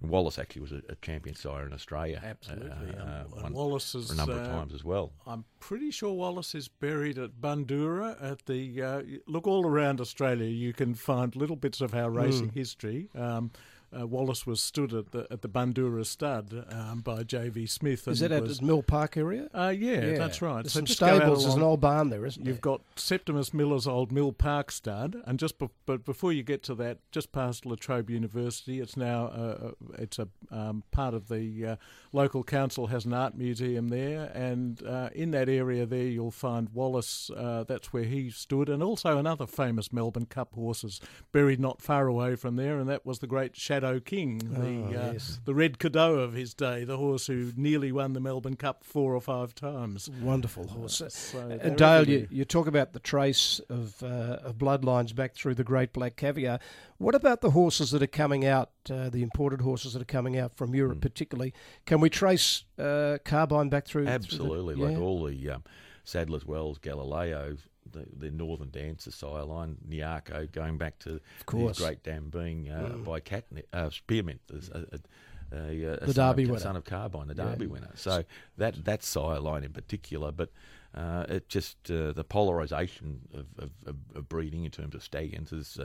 Wallace actually was a, a champion sire in Australia. Absolutely. Uh, um, Wallace is, a number of uh, times as well. I'm pretty sure Wallace is buried at Bundoora at the uh, look all around Australia. You can find little bits of our racing mm. history. Um, uh, Wallace was stood at the at the Bundoora Stud um, by J.V. Smith. Is that at the Mill Park area? Uh, yeah, yeah, that's right. There's so some stables. There's an old barn there, isn't it? You've got Septimus Miller's old Mill Park Stud, and just be- but before you get to that, just past La Trobe University, it's now uh, uh, it's a um, part of the uh, local council has an art museum there, and uh, in that area there you'll find Wallace. that's where he stood, and also another famous Melbourne Cup horses buried not far away from there, and that was the great. Shadow Shadow King, the oh, uh, yes. the Red Cadeau of his day, the horse who nearly won the Melbourne Cup four or five times. Wonderful horse. Uh, so and Dale, you, you talk about the trace of, uh, of bloodlines back through the Great Black Caviar. What about the horses that are coming out, uh, the imported horses that are coming out from Europe, mm. particularly? Can we trace uh, Carbine back through? Absolutely, through the, like all the um, Sadler's Wells, Galileo, the, the Northern Dancer sideline, Nearco, going back to the Great Dam being uh, mm. by Cat, uh, Spearmint, a, a, a, the Derby of, winner, son of Carbine, the Derby yeah. winner. So that that sideline in particular, but uh, it just uh, the polarisation of, of, of, breeding in terms of stallions is uh,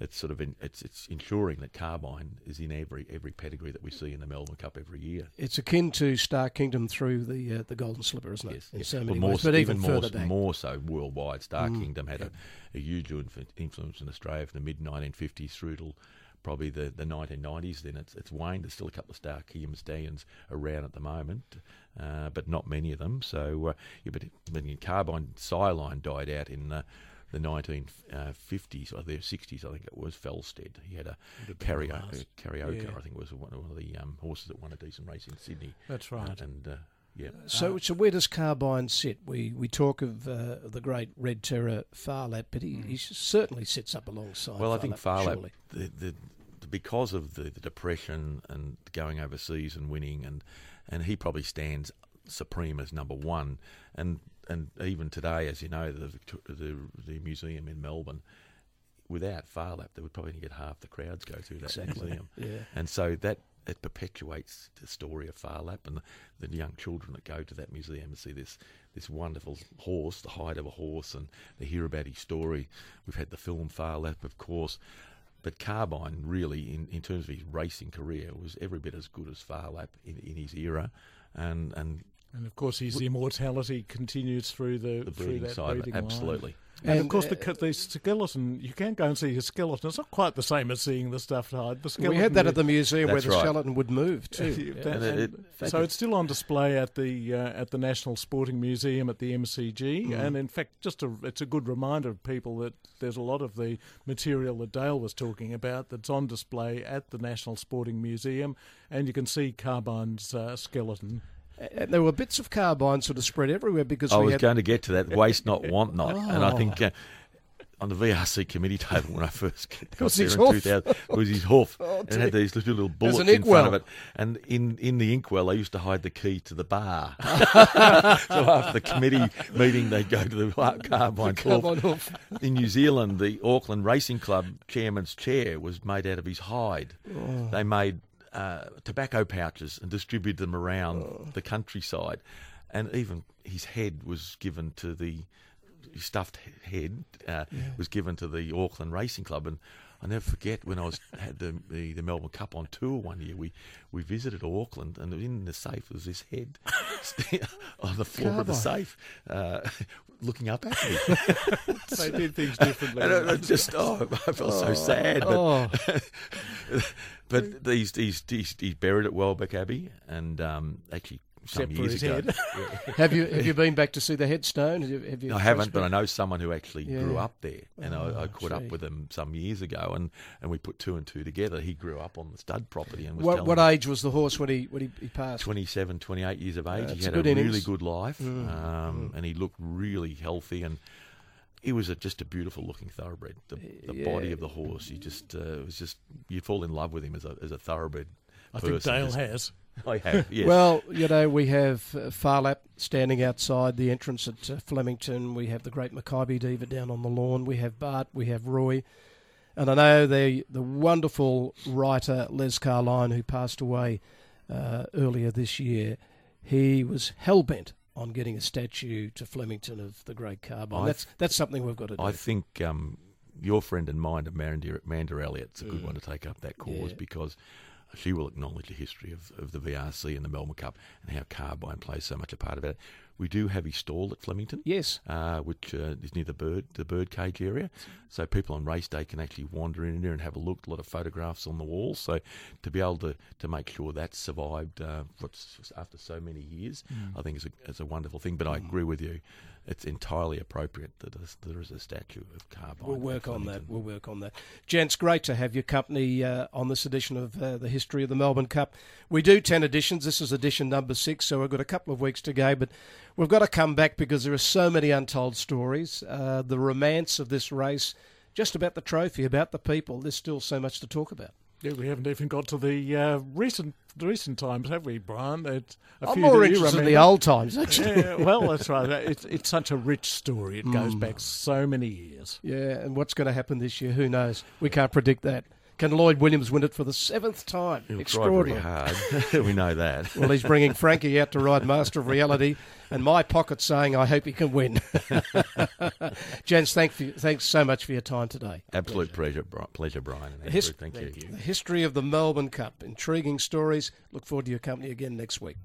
it's sort of in, it's it's ensuring that carbine is in every every pedigree that we see in the Melbourne Cup every year. It's akin to Star Kingdom through the uh, the Golden Slipper, isn't it? Yes, in yes. so many well, ways, but even, more, further back. more so worldwide. Star mm, Kingdom had a, a, huge influence in Australia from the mid 1950s through to probably the, the 1990s. Then it's it's waned. There's still a couple of Star Kingdom stallions around at the moment, uh, but not many of them. So, uh, yeah, but, but Carbine Sireline died out in the the 1950s or the 60s, I think it was, Felstead. He had a karaoke, karaoke yeah. I think was one of the um, horses that won a decent race in Sydney. That's right. Uh, and uh, yeah. So, uh, so where does Carbine sit? We we talk of uh, the great Red Terror Phar Lap, but he, mm. he certainly sits up alongside. Well, Phar I think Lap, Phar Lap, the, the, the, because of the, the depression and going overseas and winning, and and he probably stands supreme as number one. And and even today, as you know, the the, the museum in Melbourne, without Phar Lap, they would probably only get half the crowds go through that exactly. museum. yeah. And so that it perpetuates the story of Phar Lap and the, the, young children that go to that museum and see this this wonderful horse, the height of a horse, and they hear about his story. We've had the film Phar Lap, of course. But Carbine, really, in, in terms of his racing career, was every bit as good as Phar Lap in, in his era. And, and And of course, his immortality continues through the, The through that side, of it, breeding line. absolutely. And, And, of course, uh, the, the skeleton, you can go and see his skeleton. It's not quite the same as seeing the stuffed hide. The skeleton we had that at the museum where the right. skeleton would move too. Yeah, Yeah. that- And it- and- so it's still on display at the uh, at the National Sporting Museum at the MCG, Mm. and in fact, just a, it's a good reminder of people that there's a lot of the material that Dale was talking about that's on display at the National Sporting Museum, and you can see Carbine's uh, skeleton. And there were bits of carbine sort of spread everywhere because I was had going to get to that waste not, want not, and I Oh. think uh, on the VRC committee table when I first got there in hoof. 2000, it was his hoof, Oh, and it had these little, little bullets in front of it, and in in the inkwell they used to hide the key to the bar. so after the committee meeting, they'd go to the carbine carbine hoof. hoof. In New Zealand, the Auckland Racing Club chairman's chair was made out of his hide. Oh. They made uh, tobacco pouches and distributed them around Oh. the countryside, and even his head was given to the his stuffed head uh, was given to the Auckland Racing Club, and I never forget when I was had the, the the Melbourne Cup on tour one year. We we visited Auckland, and in the safe was this head on the floor of the Carbine. safe, uh, looking up at me. They did things differently. And I, I just oh, I felt so sad. But, Oh. but these he's, he's he's buried at Welbeck Abbey, and um, actually some Except for years his ago. head. have you have you been back to see the headstone? Have you, have you I haven't, but I know someone who actually grew up there, and I, I Oh, caught gee. up with him some years ago, and, and we put two and two together. He grew up on the stud property and was What, what age was the horse when he when he, he passed? 27, 28 years of age. That's he a had good a, really good life, Mm, um, and he looked really healthy, and he was a, just a beautiful looking thoroughbred. The, the body of the horse, you just uh, it was just you'd fall in love with him as a as a thoroughbred. I think. Dale Just- has. I have, yes. Well, you know, we have uh, Phar Lap standing outside the entrance at uh, Flemington. We have the great Makybe Diva down on the lawn. We have Bart. We have Roy. And I know the the wonderful writer Les Carlyon, who passed away uh, earlier this year, he was hell bent on getting a statue to Flemington of the great Carbine. That's that's something we've got to do. I think um, your friend and mine, Amanda, Amanda Elliott's a good one to take up that cause Mm. Yeah. because she will acknowledge the history of, of the VRC and the Melbourne Cup and how Carbine plays so much a part of it. We do have his stall at Flemington. Yes. Uh, which uh, is near the bird the bird cage area, so people on race day can actually wander in there and have a look. A lot of photographs on the wall, so to be able to, to make sure that's survived uh, after so many years, Mm. I think is a, is a wonderful thing. But I agree with you; it's entirely appropriate that there's- a statue of Carbine. We'll work on that. We'll work on that. Gents, great to have your company uh, on this edition of uh, the history of the Melbourne Cup. We do 10 editions. This is edition number six, so we've got a couple of weeks to go, but we've got to come back because there are so many untold stories. Uh, the romance of this race, just about the trophy, about the people. There's still so much to talk about. Yeah, we haven't even got to the uh, recent the recent times, have we, Bryan? It's a I'm few more interested in the old times, actually. Yeah, well, that's right. It's it's such a rich story. It goes Mm. back so many years. Yeah, and what's going to happen this year? Who knows? We can't predict that. Can Lloyd Williams win it for the seventh time? He'll Extraordinary. hard. we know that. Well, he's bringing Frankie out to ride Master of Reality, and my pocket saying, "I hope he can win." Gents, thank you, thanks so much for your time today. Absolute pleasure, Bri- pleasure, Bryan and Andrew. His- Thank you. The history of the Melbourne Cup, intriguing stories. Look forward to your company again next week.